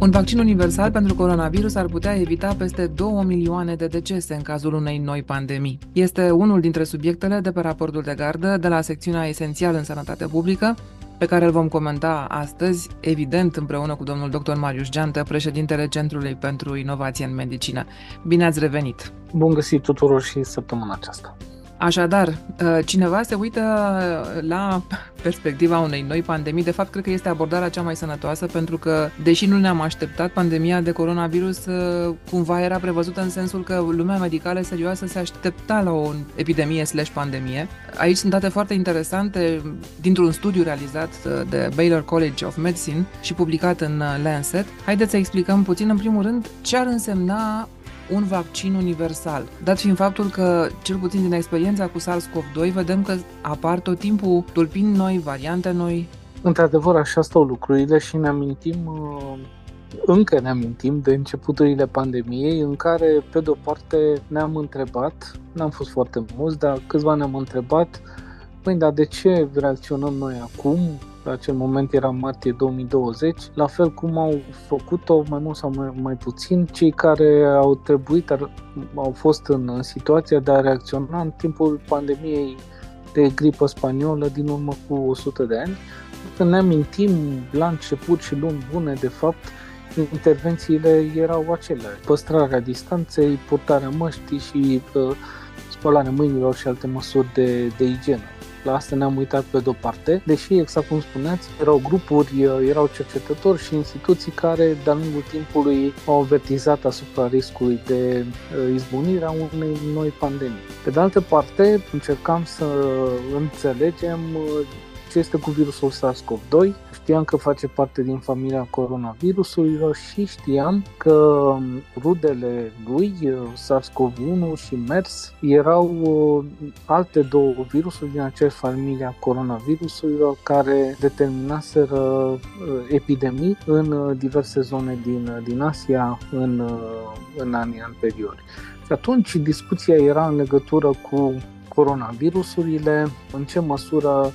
Un vaccin universal pentru coronavirus ar putea evita peste 2 milioane de decese în cazul unei noi pandemii. Este unul dintre subiectele de pe raportul de gardă de la secțiunea esențial în sănătate publică, pe care îl vom comenta astăzi, evident împreună cu domnul dr. Marius Geantă, președintele Centrului pentru Inovație în Medicină. Bine ați revenit! Bun găsit tuturor și săptămâna aceasta! Așadar, uh, cineva se uită la perspectiva unei noi pandemii. De fapt, cred că este abordarea cea mai sănătoasă, pentru că, deși nu ne-am așteptat, pandemia de coronavirus uh, cumva era prevăzută în sensul că lumea medicală serioasă se aștepta la o epidemie slash pandemie. Aici sunt date foarte interesante dintr-un studiu realizat uh, de Baylor College of Medicine și publicat în Lancet. Haideți să explicăm puțin, în primul rând, ce ar însemna un vaccin universal. Dat fiind faptul că, cel puțin din experiența cu SARS-CoV-2, vedem că apar tot timpul tulpini noi, variante noi. Într-adevăr, așa stau lucrurile și ne amintim uh, încă ne amintim de începuturile pandemiei în care, pe de-o parte, ne-am întrebat, n-am fost foarte mulți, dar câțiva ne-am întrebat, păi, dar de ce reacționăm noi acum? La acel moment era martie 2020, la fel cum au făcut-o mai mult sau mai, mai puțin cei care au trebuit, ar, au fost în, în situația de a reacționa în timpul pandemiei de gripă spaniolă din urmă cu 100 de ani. Când ne amintim la început și luni bune, de fapt, intervențiile erau aceleași. Păstrarea distanței, purtarea măștii și uh, spălarea mâinilor și alte măsuri de, de igienă la asta ne-am uitat pe de-o parte, deși, exact cum spuneați, erau grupuri, erau cercetători și instituții care, de-a lungul timpului, au avertizat asupra riscului de uh, izbunire a unei noi pandemii. Pe de altă parte, încercam să înțelegem uh, ce este cu virusul SARS-CoV-2. Știam că face parte din familia coronavirusurilor și știam că rudele lui, SARS-CoV-1 și MERS, erau uh, alte două virusuri din aceeași familie a coronavirusurilor care determinaseră uh, epidemii în uh, diverse zone din, din Asia în, în anii anteriori. Și atunci discuția era în legătură cu coronavirusurile, în ce măsură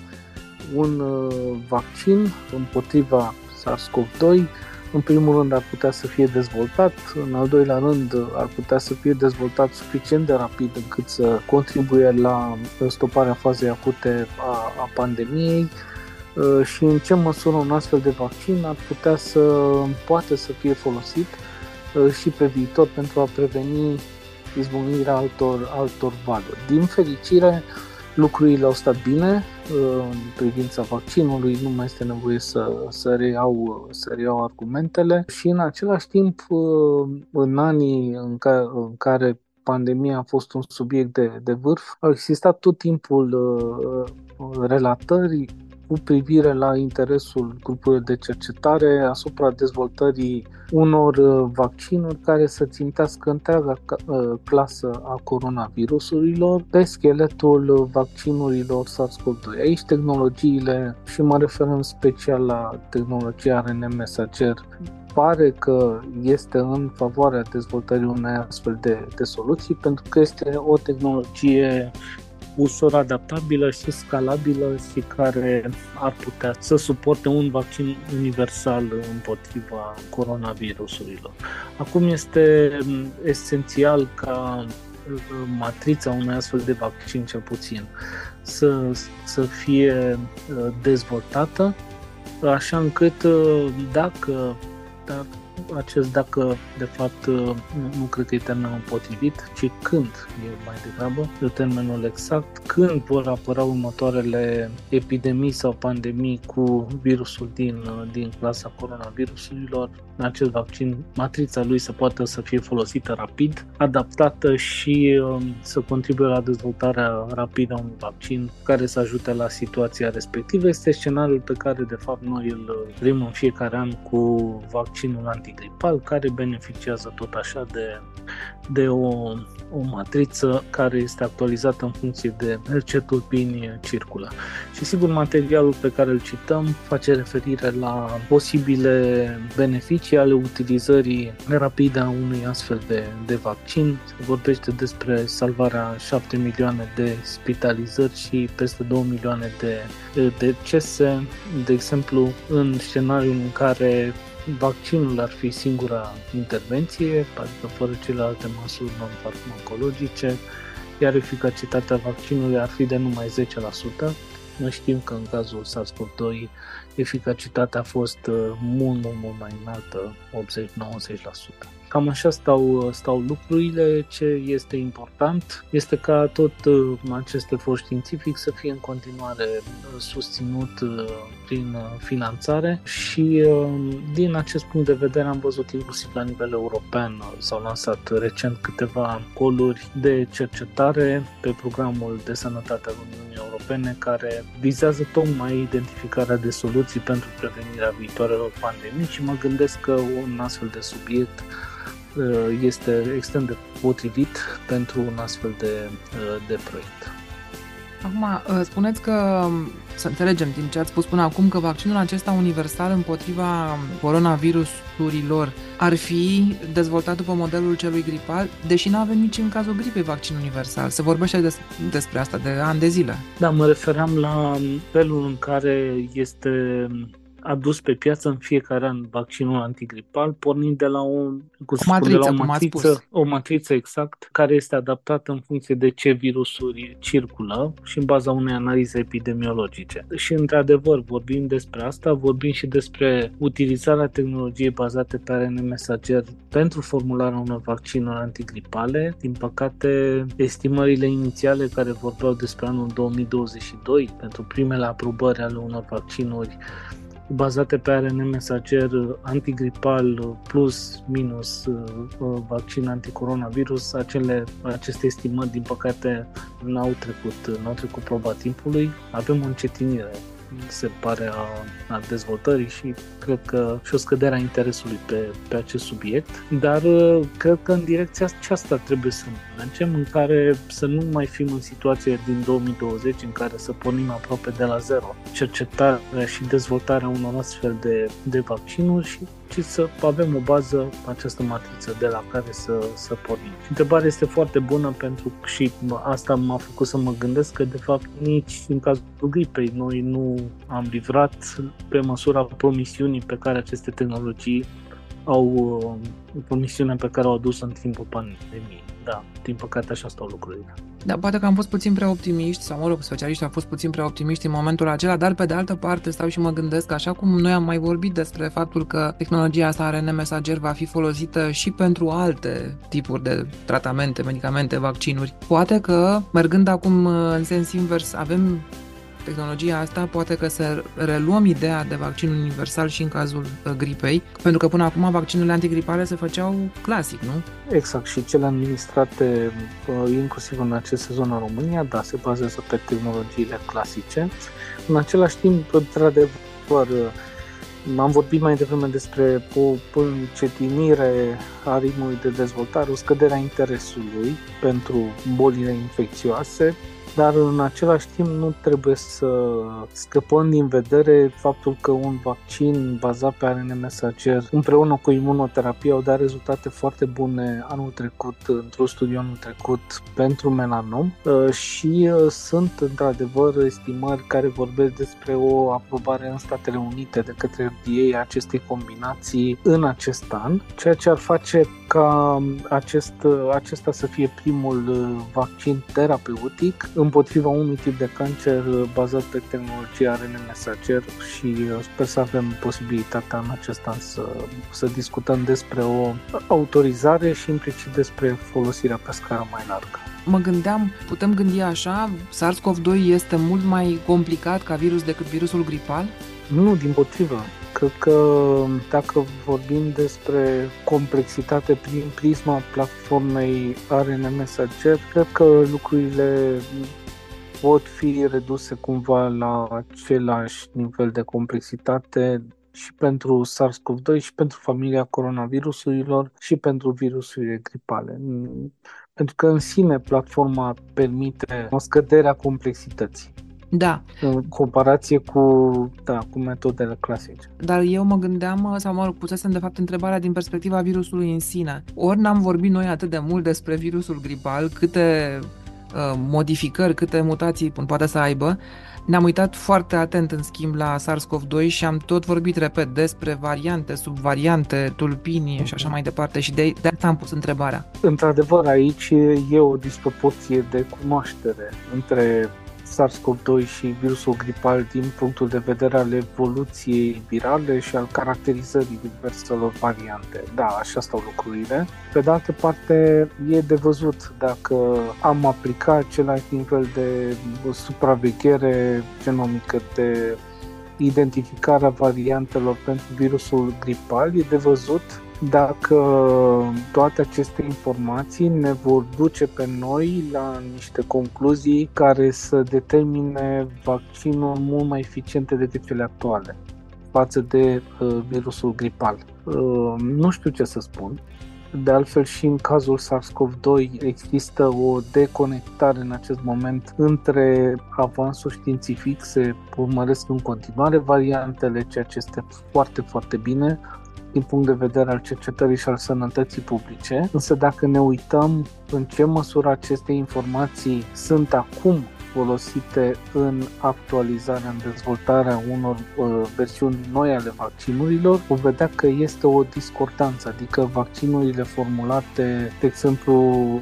un uh, vaccin împotriva SARS-CoV-2 în primul rând ar putea să fie dezvoltat, în al doilea rând ar putea să fie dezvoltat suficient de rapid încât să contribuie la stoparea fazei acute a, a pandemiei. Uh, și în ce măsură un astfel de vaccin ar putea să poate să fie folosit uh, și pe viitor pentru a preveni izbucnirea altor, altor valuri. Din fericire, lucrurile au stat bine în privința vaccinului, nu mai este nevoie să, să, reiau, să reiau argumentele. Și în același timp în anii în care, în care pandemia a fost un subiect de, de vârf, au existat tot timpul uh, relatări cu privire la interesul grupurilor de cercetare asupra dezvoltării unor uh, vaccinuri care să țintească întreaga uh, clasă a coronavirusurilor pe scheletul vaccinurilor SARS-CoV-2. Aici tehnologiile, și mă refer în special la tehnologia RNA mesager, pare că este în favoarea dezvoltării unei astfel de, de soluții pentru că este o tehnologie ușor adaptabilă și scalabilă și care ar putea să suporte un vaccin universal împotriva coronavirusurilor. Acum este esențial ca uh, matrița unui astfel de vaccin cel puțin să, să fie uh, dezvoltată așa încât uh, dacă, dacă acest dacă de fapt nu, nu cred că e termenul potrivit, ci când e mai degrabă. De termenul exact, când vor apăra următoarele epidemii sau pandemii cu virusul din, din clasa coronavirusurilor, acest vaccin, matrița lui să poată să fie folosită rapid, adaptată și um, să contribuie la dezvoltarea rapidă a unui vaccin care să ajute la situația respectivă. Este scenariul pe care de fapt noi îl primim în fiecare an cu vaccinul antigripal, care beneficiază tot așa de, de o, o matriță care este actualizată în funcție de ce tulpini circulă. Și sigur, materialul pe care îl cităm face referire la posibile beneficii ale utilizării rapide a unui astfel de, de vaccin. Se vorbește despre salvarea 7 milioane de spitalizări și peste 2 milioane de decese, de exemplu, în scenariul în care vaccinul ar fi singura intervenție, adică fără celelalte măsuri non-farmacologice, iar eficacitatea vaccinului ar fi de numai 10%. Noi știm că în cazul SARS-CoV-2 eficacitatea a fost uh, mult, mult, mult mai înaltă, 80-90%. Cam așa stau, stau lucrurile. Ce este important este ca tot uh, acest efort științific să fie în continuare uh, susținut uh, prin finanțare și din acest punct de vedere am văzut inclusiv la nivel european s-au lansat recent câteva coluri de cercetare pe programul de sănătate al Uniunii Europene care vizează tocmai identificarea de soluții pentru prevenirea viitoarelor pandemii și mă gândesc că un astfel de subiect Uh, este extrem de potrivit pentru un astfel de, uh, de proiect. Acum, uh, spuneți că, să înțelegem din ce ați spus până acum, că vaccinul acesta universal împotriva coronavirusurilor ar fi dezvoltat după modelul celui gripal, deși nu avem nici în cazul gripei vaccin universal. Se vorbește des, despre asta de ani de zile. Da, mă refeream la felul în care este adus pe piață în fiecare an vaccinul antigripal, pornind de la o, cu matriță, de la o matriță, o matriță exact, care este adaptată în funcție de ce virusuri circulă și în baza unei analize epidemiologice. Și într-adevăr, vorbim despre asta, vorbim și despre utilizarea tehnologiei bazate pe ARN mesager pentru formularea unor vaccinuri antigripale. Din păcate, estimările inițiale care vorbeau despre anul 2022 pentru primele aprobări ale unor vaccinuri bazate pe ARN mesager antigripal plus minus uh, vaccin anticoronavirus, acele, aceste estimări din păcate n-au trecut, n-au trecut proba timpului. Avem o încetinire se pare a, a dezvoltării și cred că și o scădere a interesului pe, pe acest subiect, dar uh, cred că în direcția aceasta trebuie să mergem, în care să nu mai fim în situație din 2020 în care să pornim aproape de la zero cercetarea și dezvoltarea unor astfel de, de vaccinuri și ci să avem o bază, această matriță de la care să, să pornim. Și întrebarea este foarte bună pentru că și asta m-a făcut să mă gândesc că de fapt nici în cazul gripei noi nu am livrat pe măsura promisiunii pe care aceste tehnologii au uh, promisiunea pe care au adus în timpul pandemiei. Da, din păcate așa stau lucrurile. Da, poate că am fost puțin prea optimiști, sau mă rog, specialiștii au fost puțin prea optimiști în momentul acela, dar pe de altă parte stau și mă gândesc, așa cum noi am mai vorbit despre faptul că tehnologia asta ARN mesager va fi folosită și pentru alte tipuri de tratamente, medicamente, vaccinuri. Poate că, mergând acum în sens invers, avem tehnologia asta, poate că să reluăm ideea de vaccin universal și în cazul uh, gripei, pentru că până acum vaccinurile antigripale se făceau clasic, nu? Exact, și cele administrate uh, inclusiv în acest sezon în România, da, se bazează pe tehnologiile clasice. În același timp, într-adevăr, uh, am vorbit mai devreme despre o încetinire a ritmului de dezvoltare, o scădere a interesului pentru bolile infecțioase, dar în același timp nu trebuie să scăpăm din vedere faptul că un vaccin bazat pe ARN mesager împreună cu imunoterapie au dat rezultate foarte bune anul trecut, într-un studiu anul trecut pentru melanom uh, și uh, sunt într-adevăr estimări care vorbesc despre o aprobare în Statele Unite de către FDA a acestei combinații în acest an, ceea ce ar face ca acest, acesta să fie primul uh, vaccin terapeutic împotriva unui tip de cancer uh, bazat pe tehnologia ARN mesager și uh, sper să avem posibilitatea în acest an să, să discutăm despre o autorizare și implicit despre folosirea pe scară mai largă. Mă gândeam, putem gândi așa, SARS-CoV-2 este mult mai complicat ca virus decât virusul gripal? Nu, din potrivă. Cred că dacă vorbim despre complexitate prin prisma platformei ARN Messenger, cred că lucrurile pot fi reduse cumva la același nivel de complexitate și pentru SARS-CoV-2 și pentru familia coronavirusurilor și pentru virusurile gripale. Pentru că în sine platforma permite o scădere a complexității. Da. În comparație cu, da, cu metodele clasice. Dar eu mă gândeam, sau mă rog, pusesem de fapt întrebarea din perspectiva virusului în sine. Ori n-am vorbit noi atât de mult despre virusul gripal, câte uh, modificări, câte mutații poate să aibă, Ne-am uitat foarte atent, în schimb, la SARS-CoV-2 și am tot vorbit, repet, despre variante, subvariante, tulpini și așa mai departe și de, de asta am pus întrebarea. Într-adevăr, aici e o disproporție de cunoaștere între SARS-CoV-2 și virusul gripal din punctul de vedere al evoluției virale și al caracterizării diverselor variante. Da, așa stau lucrurile. Pe de altă parte, e de văzut dacă am aplicat același nivel de supraveghere genomică, de identificarea variantelor pentru virusul gripal, e de văzut dacă toate aceste informații ne vor duce pe noi la niște concluzii care să determine vaccinuri mult mai eficiente decât cele actuale față de uh, virusul gripal. Uh, nu știu ce să spun. De altfel și în cazul SARS-CoV-2 există o deconectare în acest moment între avansul științific, se urmăresc în continuare variantele, ceea ce este foarte, foarte bine din punct de vedere al cercetării și al sănătății publice, însă dacă ne uităm în ce măsură aceste informații sunt acum folosite în actualizarea, în dezvoltarea unor uh, versiuni noi ale vaccinurilor, vom vedea că este o discordanță, adică vaccinurile formulate, de exemplu,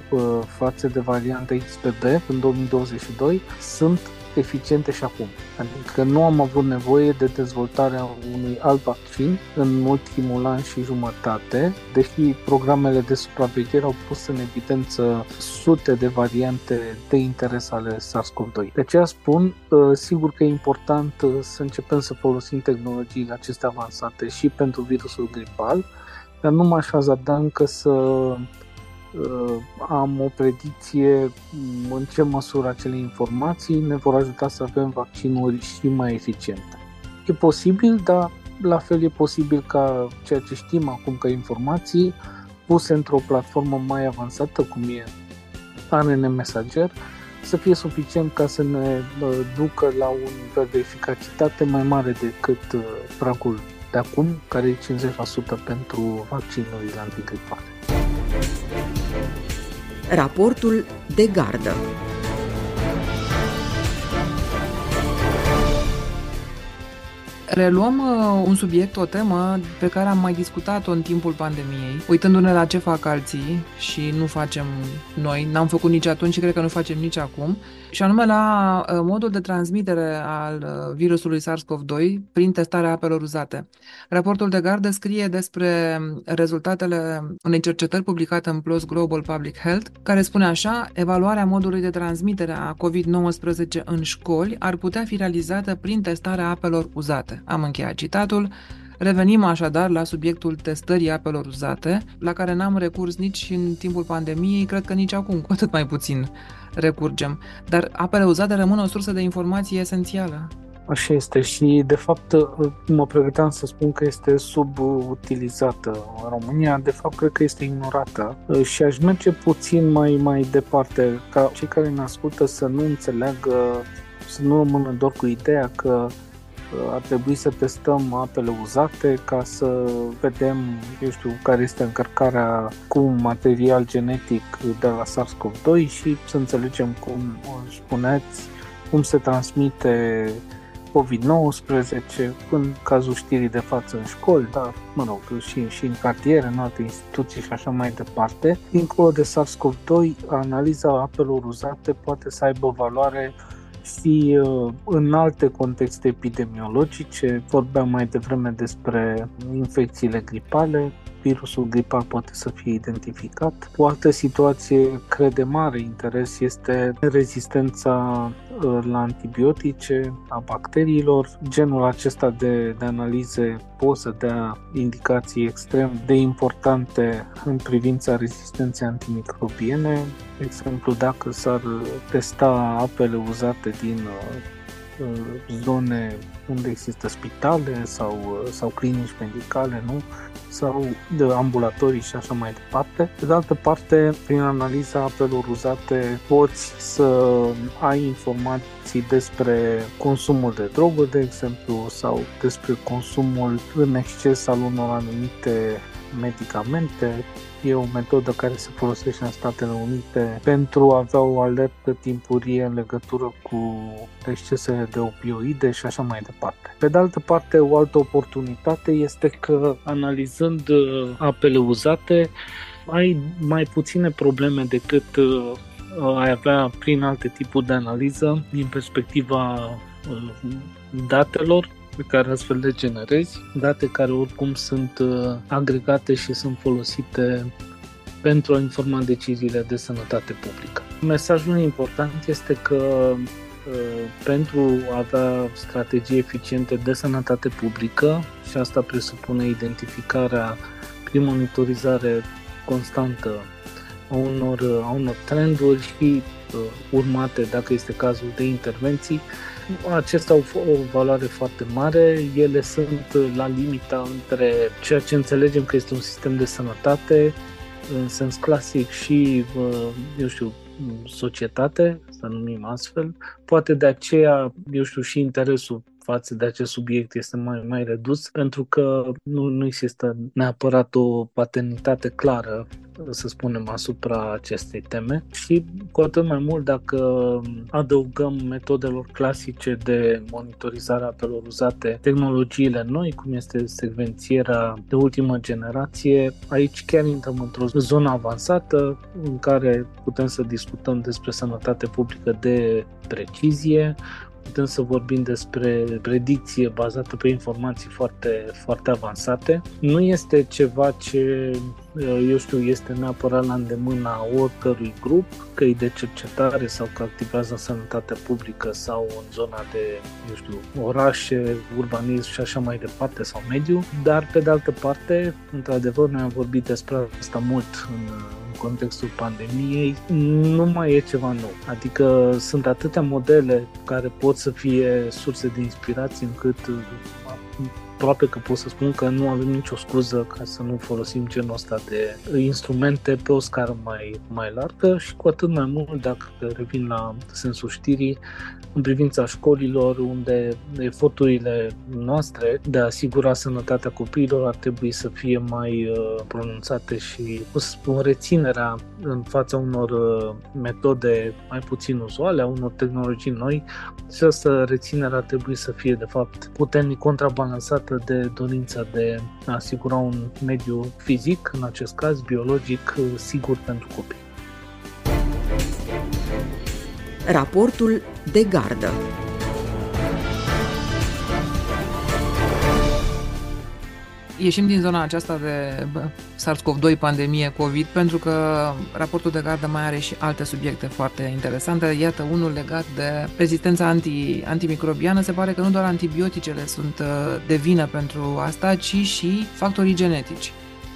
uh, față de varianta XBB în 2022, sunt eficiente și acum. Adică nu am avut nevoie de dezvoltarea unui alt vaccin în ultimul an și jumătate, deși programele de supraveghere au pus în evidență sute de variante de interes ale SARS-CoV-2. De aceea spun, ă, sigur că e important ă, să începem să folosim tehnologiile acestea avansate și pentru virusul gripal, dar nu m-aș hazarda încă să Uh, am o predicție în ce măsură acele informații ne vor ajuta să avem vaccinuri și mai eficiente. E posibil, dar la fel e posibil ca ceea ce știm acum ca informații puse într-o platformă mai avansată cum e ARN Messenger să fie suficient ca să ne uh, ducă la un nivel de eficacitate mai mare decât uh, pragul de acum, care e 50% pentru vaccinurile antigripale. Raportul de gardă. Reluăm uh, un subiect, o temă pe care am mai discutat-o în timpul pandemiei, uitându-ne la ce fac alții și nu facem noi, n-am făcut nici atunci și cred că nu facem nici acum, și anume la uh, modul de transmitere al uh, virusului SARS-CoV-2 prin testarea apelor uzate. Raportul de gardă scrie despre rezultatele unei cercetări publicate în PLOS Global Public Health, care spune așa, evaluarea modului de transmitere a COVID-19 în școli ar putea fi realizată prin testarea apelor uzate. Am încheiat citatul. Revenim așadar la subiectul testării apelor uzate, la care n-am recurs nici în timpul pandemiei, cred că nici acum, cu atât mai puțin recurgem. Dar apele uzate rămân o sursă de informație esențială. Așa este și de fapt mă pregăteam să spun că este subutilizată în România, de fapt cred că este ignorată și aș merge puțin mai, mai departe ca cei care ne ascultă să nu înțeleagă, să nu rămână doar cu ideea că ar trebui să testăm apele uzate ca să vedem, eu știu, care este încărcarea cu material genetic de la SARS-CoV-2 și să înțelegem cum spuneați, cum se transmite COVID-19, în cazul știrii de față în școli, dar, mă rog, și, și în cartiere, în alte instituții și așa mai departe. Dincolo de SARS-CoV-2, analiza apelor uzate poate să aibă valoare și uh, în alte contexte epidemiologice, vorbeam mai devreme despre infecțiile gripale, virusul gripal poate să fie identificat. O altă situație, cred de mare interes, este rezistența uh, la antibiotice a bacteriilor. Genul acesta de, de analize pot să dea indicații extrem de importante în privința rezistenței antimicrobiene. De exemplu, dacă s-ar testa apele uzate din uh, zone unde există spitale sau, uh, sau clinici medicale, nu? sau de ambulatorii și așa mai departe. De de altă parte, prin analiza apelor uzate poți să ai informații despre consumul de droguri, de exemplu, sau despre consumul în exces al unor anumite medicamente. E o metodă care se folosește în Statele Unite pentru a avea o alertă timpurie în legătură cu excesele de opioide și așa mai departe. Pe de altă parte, o altă oportunitate este că analizând uh, apele uzate, ai mai puține probleme decât uh, ai avea prin alte tipuri de analiză din perspectiva uh, datelor pe care astfel le generezi, date care oricum sunt uh, agregate și sunt folosite pentru a informa deciziile de sănătate publică. Mesajul important este că pentru a avea strategii eficiente de sănătate publică și asta presupune identificarea prin monitorizare constantă a unor, a unor trenduri și uh, urmate, dacă este cazul, de intervenții. Acestea au o valoare foarte mare, ele sunt la limita între ceea ce înțelegem că este un sistem de sănătate, în sens clasic, și, uh, eu știu, societate, să numim astfel. Poate de aceea, eu știu, și interesul față de acest subiect este mai, mai redus, pentru că nu, nu există neapărat o paternitate clară să spunem, asupra acestei teme. Și cu atât mai mult dacă adăugăm metodelor clasice de monitorizare a apelor uzate tehnologiile noi, cum este secvențierea de ultimă generație, aici chiar intrăm într-o zonă avansată în care putem să discutăm despre sănătate publică de precizie, putem să vorbim despre predicție bazată pe informații foarte, foarte avansate. Nu este ceva ce, eu știu, este neapărat la îndemâna oricărui grup, că e de cercetare sau că activează în sănătatea publică sau în zona de, eu știu, orașe, urbanism și așa mai departe sau mediu, dar pe de altă parte, într-adevăr, noi am vorbit despre asta mult în contextul pandemiei, nu mai e ceva nou. Adică sunt atâtea modele care pot să fie surse de inspirație încât aproape că pot să spun că nu avem nicio scuză ca să nu folosim genul ăsta de instrumente pe o scară mai, mai largă și cu atât mai mult dacă revin la sensul știrii, în privința școlilor, unde eforturile noastre de a asigura sănătatea copiilor ar trebui să fie mai uh, pronunțate și, cum să spun, reținerea în fața unor uh, metode mai puțin uzuale, a unor tehnologii noi, și această reținere ar trebui să fie, de fapt, puternic contrabalansată de dorința de a asigura un mediu fizic, în acest caz biologic, uh, sigur pentru copii. Raportul de gardă. Ieșim din zona aceasta de SARS-CoV-2, pandemie, COVID, pentru că raportul de gardă mai are și alte subiecte foarte interesante. Iată, unul legat de rezistența anti, antimicrobiană. Se pare că nu doar antibioticele sunt uh, de vină pentru asta, ci și factorii genetici.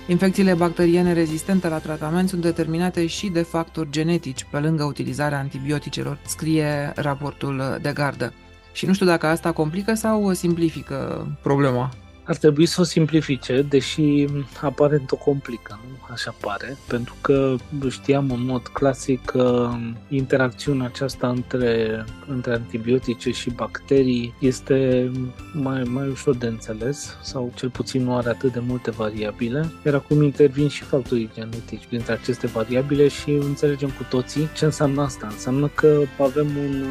Infecțiile bacteriene rezistente la tratament sunt determinate și de factori genetici, pe lângă utilizarea antibioticelor, scrie raportul de gardă. Și nu știu dacă asta complică sau simplifică problema ar trebui să o simplifice, deși aparent o complică, nu? Așa pare, pentru că știam în mod clasic că interacțiunea aceasta între, între antibiotice și bacterii este mai, mai ușor de înțeles sau cel puțin nu are atât de multe variabile, iar acum intervin și factorii genetici printre aceste variabile și înțelegem cu toții ce înseamnă asta. Înseamnă că avem un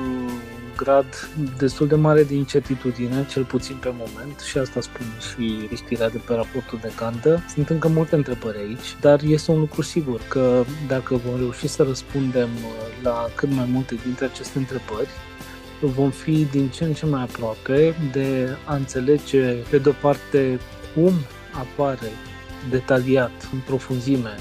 grad destul de mare de incertitudine, cel puțin pe moment, și asta spune și știrea de pe raportul de cantă. Sunt încă multe întrebări aici, dar este un lucru sigur că dacă vom reuși să răspundem uh, la cât mai multe dintre aceste întrebări, vom fi din ce în ce mai aproape de a înțelege, pe de-o parte, cum apare detaliat, în profunzime,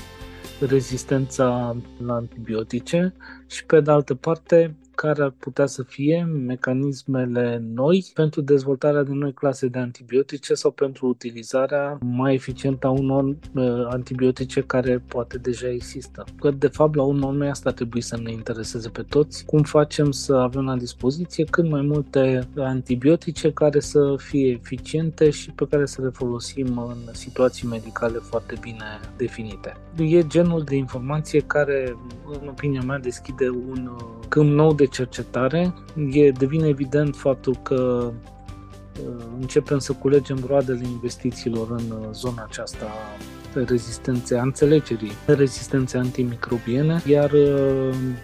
rezistența la antibiotice și, pe de altă parte, care ar putea să fie mecanismele noi pentru dezvoltarea de noi clase de antibiotice sau pentru utilizarea mai eficientă a unor uh, antibiotice care poate deja există. Că de fapt la urmă noi asta trebuie să ne intereseze pe toți, cum facem să avem la dispoziție cât mai multe antibiotice care să fie eficiente și pe care să le folosim în situații medicale foarte bine definite. E genul de informație care, în opinia mea, deschide un uh, câmp nou de de cercetare, e, devine evident faptul că uh, începem să culegem roadele investițiilor în uh, zona aceasta rezistențe, a înțelegerii rezistențe antimicrobiene, iar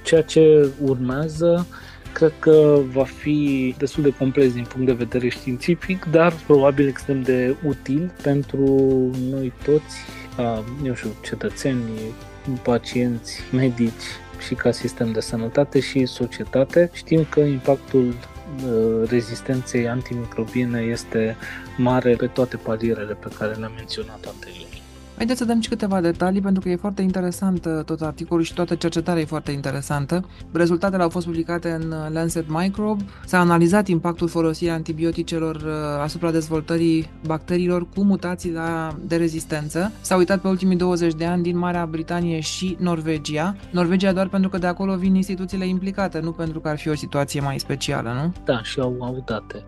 ceea ce urmează cred că va fi destul de complex din punct de vedere științific, dar probabil extrem de util pentru noi toți, eu știu, cetățeni, pacienți, medici și ca sistem de sănătate și societate. Știm că impactul uh, rezistenței antimicrobiene este mare pe toate palierele pe care le-am menționat anterior. Haideți să dăm și câteva detalii, pentru că e foarte interesant uh, tot articolul și toată cercetarea e foarte interesantă. Rezultatele au fost publicate în uh, Lancet Microbe. S-a analizat impactul folosirii antibioticelor uh, asupra dezvoltării bacteriilor cu mutații la, de rezistență. S-a uitat pe ultimii 20 de ani din Marea Britanie și Norvegia. Norvegia doar pentru că de acolo vin instituțiile implicate, nu pentru că ar fi o situație mai specială, nu? Da, și au, au date.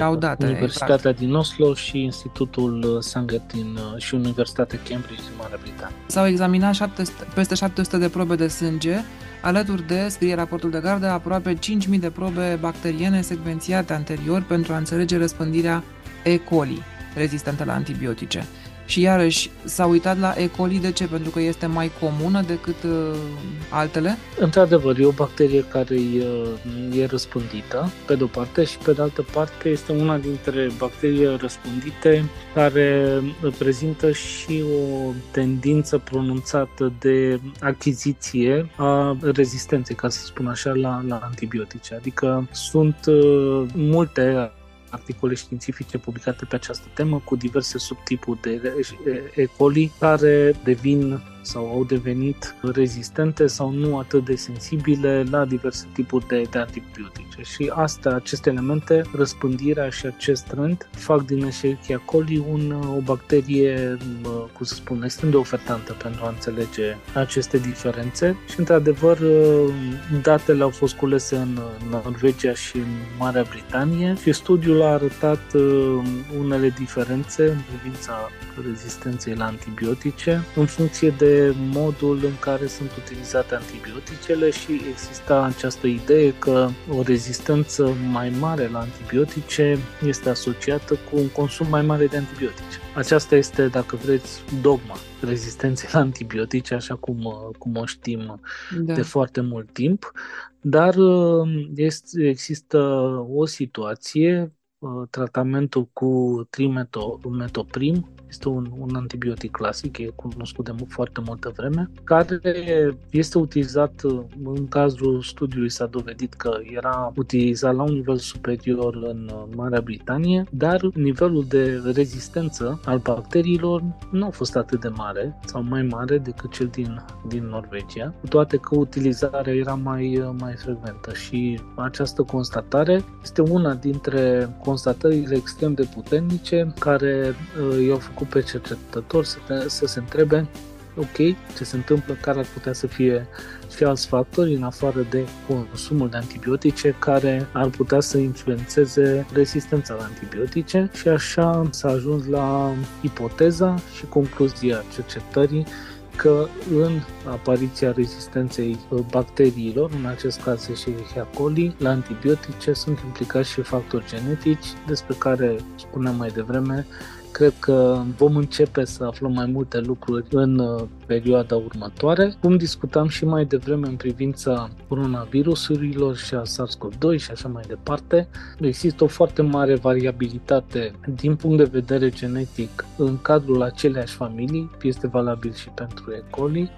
Au date, Universitatea exact. din Oslo și Institutul Sanger din, și Universitatea Cambridge din Marea Britanie. S-au examinat 700, peste 700 de probe de sânge, alături de, scrie raportul de gardă, aproape 5.000 de probe bacteriene secvențiate anterior pentru a înțelege răspândirea E. coli rezistentă la antibiotice. Și iarăși s-a uitat la E. coli de ce? Pentru că este mai comună decât uh, altele? Într-adevăr, e o bacterie care e, uh, e răspândită, pe de-o parte, și pe de altă parte este una dintre bacterii răspândite care prezintă și o tendință pronunțată de achiziție a rezistenței, ca să spun așa, la, la antibiotice. Adică sunt uh, multe articole științifice publicate pe această temă cu diverse subtipuri de E. coli care devin sau au devenit rezistente sau nu atât de sensibile la diverse tipuri de, de antibiotice. Și astea, aceste elemente, răspândirea și acest trend, fac din Escherichia coli un, o bacterie, cum să spun, extrem de ofertantă pentru a înțelege aceste diferențe și, într-adevăr, datele au fost culese în Norvegia și în Marea Britanie și studiul a arătat uh, unele diferențe în privința rezistenței la antibiotice în funcție de modul în care sunt utilizate antibioticele și exista această idee că o rezistență mai mare la antibiotice este asociată cu un consum mai mare de antibiotice. Aceasta este, dacă vreți, dogma rezistenței la antibiotice, așa cum, cum o știm da. de foarte mult timp, dar este, există o situație, tratamentul cu trimetoprim, este un, un antibiotic clasic, e cunoscut de foarte multă vreme, care este utilizat în cazul studiului s-a dovedit că era utilizat la un nivel superior în Marea Britanie, dar nivelul de rezistență al bacteriilor nu a fost atât de mare sau mai mare decât cel din, din Norvegia, cu toate că utilizarea era mai, mai frecventă și această constatare este una dintre constatările extrem de puternice care uh, i-au făcut pe cercetători să, să se întrebe ok, ce se întâmplă, care ar putea să fie și alți factori în afară de consumul de antibiotice care ar putea să influențeze rezistența la antibiotice. Și așa s-a ajuns la ipoteza și concluzia cercetării că în apariția rezistenței bacteriilor, în acest caz Escherichia coli, la antibiotice sunt implicați și factori genetici despre care spuneam mai devreme cred că vom începe să aflăm mai multe lucruri în uh, perioada următoare. Cum discutam și mai devreme în privința coronavirusurilor și a SARS-CoV-2 și așa mai departe, există o foarte mare variabilitate din punct de vedere genetic în cadrul aceleași familii, este valabil și pentru E. coli,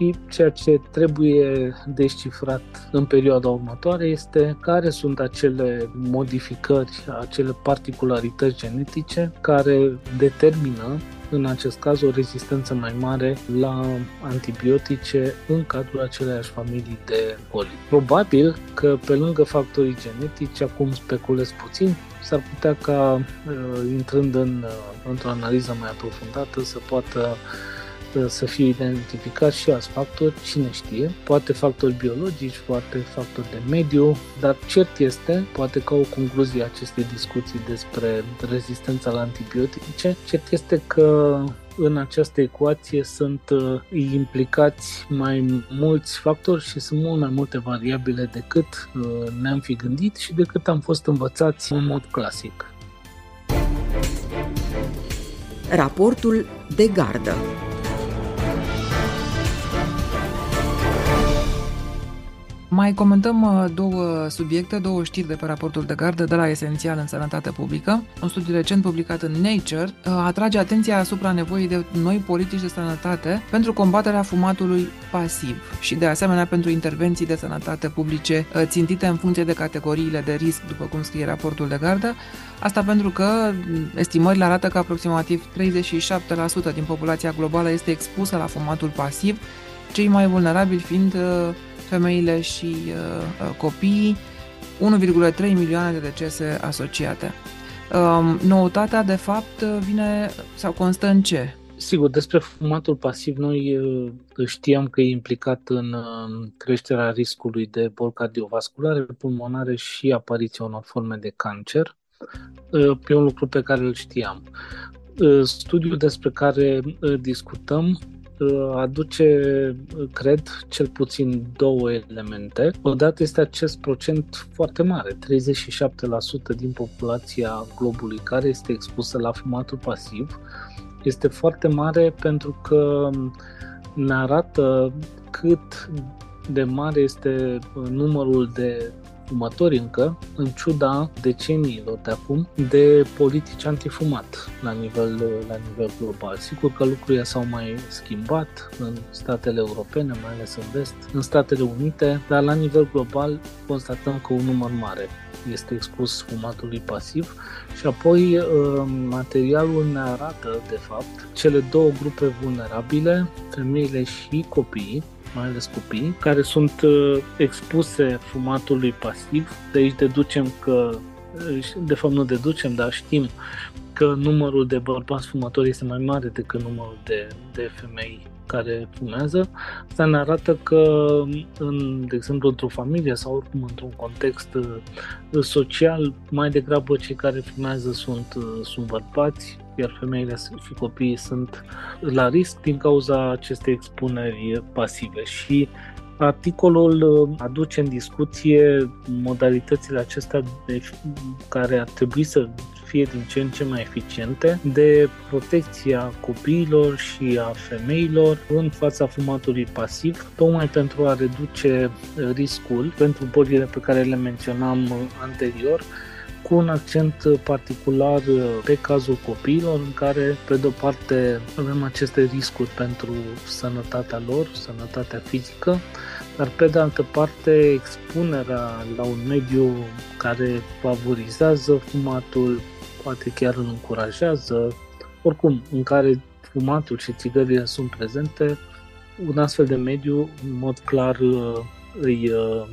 și ceea ce trebuie descifrat în perioada următoare este care sunt acele modificări, acele particularități genetice care determină în acest caz o rezistență mai mare la antibiotice în cadrul aceleiași familii de boli. Probabil că pe lângă factorii genetici, acum speculez puțin, s-ar putea ca uh, intrând în, uh, într-o analiză mai aprofundată să poată să fie identificat și alți factori, cine știe, poate factori biologici, poate factori de mediu, dar cert este, poate ca o concluzie a acestei discuții despre rezistența la antibiotice, cert este că în această ecuație sunt uh, implicați mai mulți factori și sunt mult mai multe variabile decât uh, ne-am fi gândit și decât am fost învățați în mod clasic. Raportul de gardă. Mai comentăm uh, două subiecte, două știri de pe raportul de gardă de la Esențial în Sănătate Publică. Un studiu recent publicat în Nature uh, atrage atenția asupra nevoii de noi politici de sănătate pentru combaterea fumatului pasiv și de asemenea pentru intervenții de sănătate publice uh, țintite în funcție de categoriile de risc, după cum scrie raportul de gardă. Asta pentru că mm, estimările arată că aproximativ 37% din populația globală este expusă la fumatul pasiv, cei mai vulnerabili fiind femeile și uh, uh copiii, 1,3 milioane de decese asociate. Uh, noutatea, de fapt, vine sau constă în ce? Sigur, despre fumatul pasiv noi uh, știam că e implicat în uh, creșterea riscului de boli cardiovasculare, pulmonare și apariția unor forme de cancer. E un lucru pe care îl știam. Studiul despre care discutăm aduce, cred, cel puțin două elemente. Odată este acest procent foarte mare, 37% din populația globului care este expusă la fumatul pasiv. Este foarte mare pentru că ne arată cât de mare este numărul de fumători încă, în ciuda deceniilor de acum, de politici antifumat la nivel, la nivel global. Sigur că lucrurile s-au mai schimbat în statele europene, mai ales în vest, în Statele Unite, dar la nivel global constatăm că un număr mare este expus fumatului pasiv și apoi uh, materialul ne arată, de fapt, cele două grupe vulnerabile, femeile și copiii, mai ales copii, care sunt uh, expuse fumatului pasiv. De aici deducem că, uh, de fapt nu deducem, dar știm că numărul de bărbați fumători este mai mare decât numărul de, de femei care fumează. Asta ne arată că, în, de exemplu, într-o familie sau oricum într-un context uh, social, mai degrabă cei care fumează sunt, sunt bărbați, iar femeile și copiii sunt la risc din cauza acestei expuneri pasive și Articolul uh, aduce în discuție modalitățile acestea de, care ar trebui să fie din ce în ce mai eficiente de protecția copiilor și a femeilor în fața fumatului pasiv, tocmai pentru a reduce riscul pentru bolile pe care le menționam anterior, cu un accent particular uh, pe cazul copiilor, în care, pe de-o parte, avem aceste riscuri pentru sănătatea lor, sănătatea fizică, dar pe de altă parte expunerea la un mediu care favorizează fumatul, poate chiar îl încurajează, oricum, în care fumatul și țigările sunt prezente, un astfel de mediu, în mod clar, uh, îi uh,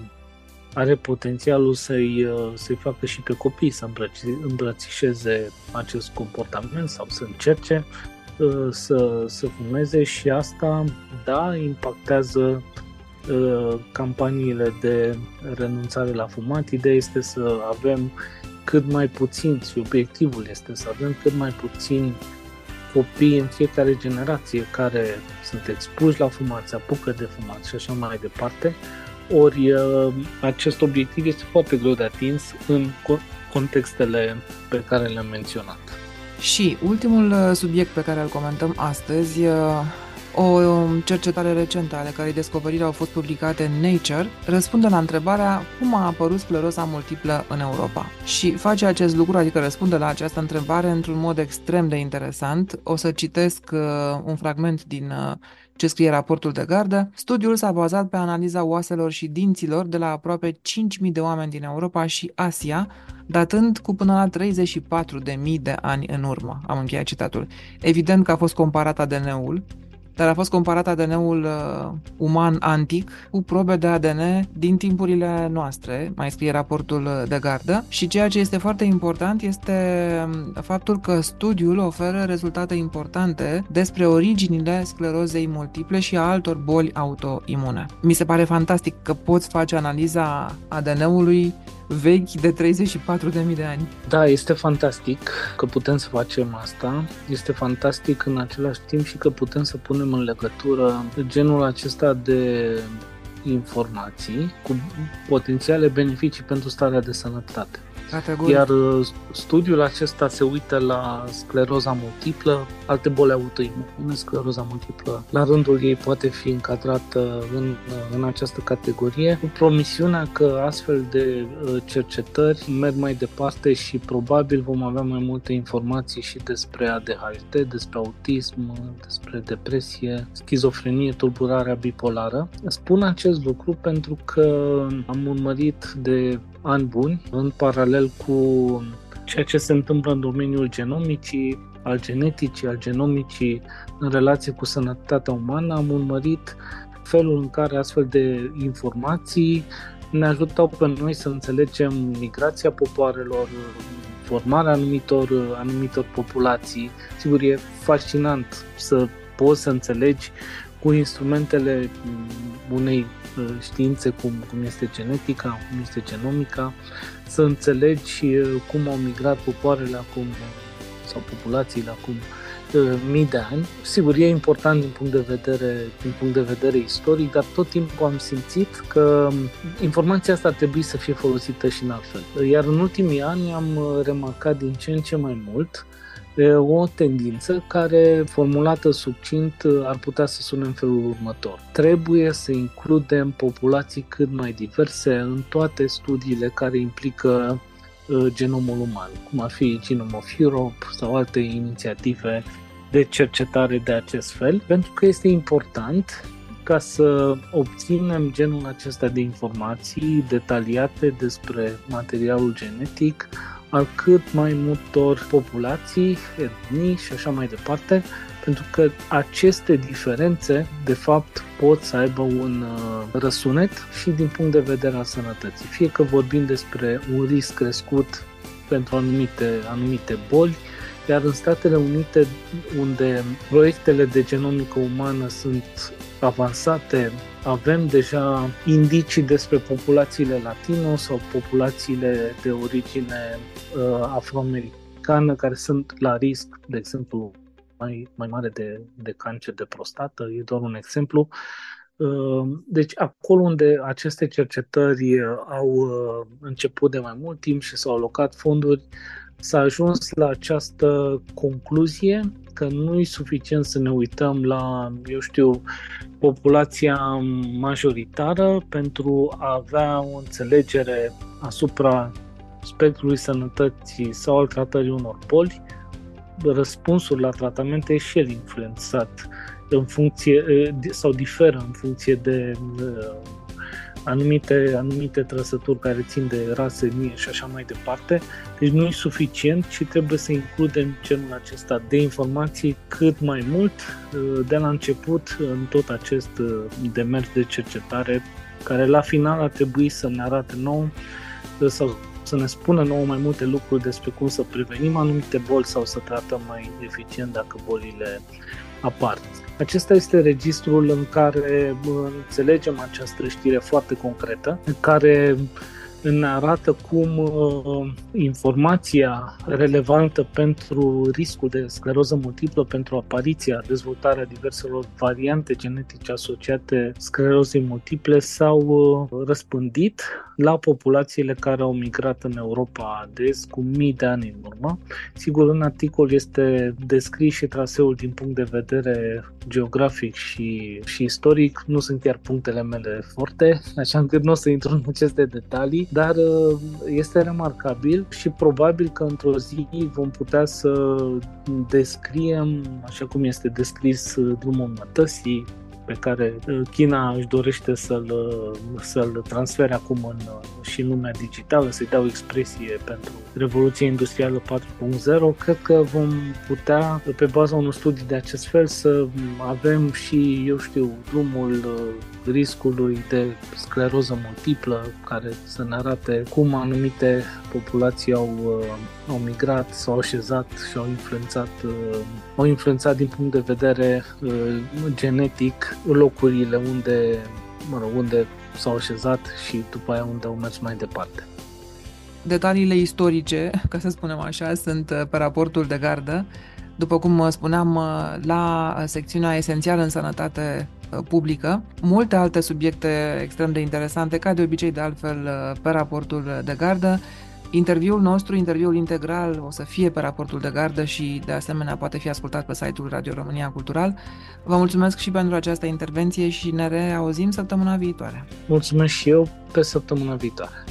are potențialul să-i, uh, să-i facă și pe copii să îmbrățișeze acest comportament sau să încerce uh, să, să fumeze și asta, da, impactează uh, campaniile de renunțare la fumat. Ideea este să avem cât mai puțin și obiectivul este să avem cât mai puțin copii în fiecare generație care sunt expuși la fumat, se apucă de fumat și așa mai departe, ori uh, acest obiectiv este foarte greu de atins în contextele pe care le-am menționat. Și ultimul uh, subiect pe care îl comentăm astăzi, uh, o cercetare recentă ale cărei descoperiri au fost publicate în Nature, răspunde la întrebarea cum a apărut scleroza multiplă în Europa. Și face acest lucru, adică răspunde la această întrebare într-un mod extrem de interesant. O să citesc un fragment din ce scrie raportul de gardă, studiul s-a bazat pe analiza oaselor și dinților de la aproape 5.000 de oameni din Europa și Asia, datând cu până la 34.000 de ani în urmă. Am încheiat citatul. Evident că a fost comparat ADN-ul, dar a fost comparat ADN-ul uh, uman antic cu probe de ADN din timpurile noastre, mai scrie raportul de gardă, și ceea ce este foarte important este um, faptul că studiul oferă rezultate importante despre originile sclerozei multiple și a altor boli autoimune. Mi se pare fantastic că poți face analiza ADN-ului vechi de 34.000 de ani. Da, este fantastic că putem să facem asta. Este fantastic în același timp și că putem să punem în legătură genul acesta de informații cu potențiale beneficii pentru starea de sănătate. Categoric. Iar uh, studiul acesta se uită la scleroza multiplă, alte boli autoimune, scleroza multiplă. La rândul ei poate fi încadrată în, în această categorie, cu promisiunea că astfel de uh, cercetări merg mai departe și probabil vom avea mai multe informații și despre ADHD, despre autism, despre depresie, schizofrenie, tulburarea bipolară. Spun acest lucru pentru că am urmărit de ani buni, în paralel cu ceea ce se întâmplă în domeniul genomicii, al geneticii, al genomicii în relație cu sănătatea umană, am urmărit felul în care astfel de informații ne ajutau pe noi să înțelegem migrația popoarelor, formarea anumitor, anumitor populații. Sigur, e fascinant să poți să înțelegi cu instrumentele unei uh, științe cum, cum este genetica, cum este genomica, să înțelegi uh, cum au migrat popoarele acum sau populațiile acum uh, mii de ani. Sigur, e important din punct de vedere, din punct de vedere istoric, dar tot timpul am simțit că um, informația asta ar trebui să fie folosită și în altfel. Iar în ultimii ani am remarcat din ce în ce mai mult o tendință care, formulată succint, ar putea să sune în felul următor. Trebuie să includem populații cât mai diverse în toate studiile care implică uh, genomul uman, cum ar fi Genome of Europe sau alte inițiative de cercetare de acest fel, pentru că este important ca să obținem genul acesta de informații detaliate despre materialul genetic, al cât mai multor populații, etnii și așa mai departe, pentru că aceste diferențe, de fapt, pot să aibă un uh, răsunet și din punct de vedere al sănătății. Fie că vorbim despre un risc crescut pentru anumite, anumite boli, iar în Statele Unite, unde proiectele de genomică umană sunt avansate, avem deja indicii despre populațiile latino sau populațiile de origine uh, afroamericană care sunt la risc, de exemplu, mai, mai mare de, de cancer de prostată, e doar un exemplu. Uh, deci acolo unde aceste cercetări au uh, început de mai mult timp și s-au alocat fonduri, s-a ajuns la această concluzie că nu e suficient să ne uităm la, eu știu, populația majoritară pentru a avea o înțelegere asupra spectrului sănătății sau al tratării unor boli, răspunsul la tratamente e și el influențat în funcție sau diferă în funcție de anumite, anumite trăsături care țin de rase mie și așa mai departe. Deci nu e suficient și trebuie să includem genul acesta de informații cât mai mult uh, de la început în tot acest uh, demers de cercetare care la final ar trebui să ne arate nou uh, sau să ne spună nouă mai multe lucruri despre cum să prevenim anumite boli sau să tratăm mai eficient dacă bolile apar. Acesta este registrul în care înțelegem această știre foarte concretă, în care ne arată cum uh, informația relevantă pentru riscul de scleroză multiplă, pentru apariția, dezvoltarea diverselor variante genetice asociate sclerozei multiple s-au uh, răspândit la populațiile care au migrat în Europa de Est cu mii de ani în urmă. Sigur, în articol este descris și traseul din punct de vedere geografic și, și istoric. Nu sunt chiar punctele mele forte, așa încât nu o să intru în aceste detalii, dar uh, este remarcabil și probabil că într-o zi vom putea să descriem, așa cum este descris uh, drumul mătăsii, pe care uh, China își dorește să-l, să-l transfere acum în, și în lumea digitală, să-i dau expresie pentru Revoluția Industrială 4.0, cred că vom putea, pe baza unor studii de acest fel, să avem și, eu știu, drumul uh, riscului de scleroză multiplă, care să ne arate cum anumite populații au, uh, au migrat, s-au așezat și au influențat, uh, au influențat din punct de vedere genetic locurile unde, mă rog, unde s-au așezat și după aia unde au mers mai departe. Detaliile istorice, ca să spunem așa, sunt uh, pe raportul de gardă. După cum uh, spuneam, uh, la secțiunea esențială în sănătate publică, multe alte subiecte extrem de interesante, ca de obicei de altfel pe raportul de gardă, Interviul nostru, interviul integral, o să fie pe raportul de gardă și de asemenea poate fi ascultat pe site-ul Radio România Cultural. Vă mulțumesc și pentru această intervenție și ne reauzim săptămâna viitoare. Mulțumesc și eu pe săptămâna viitoare.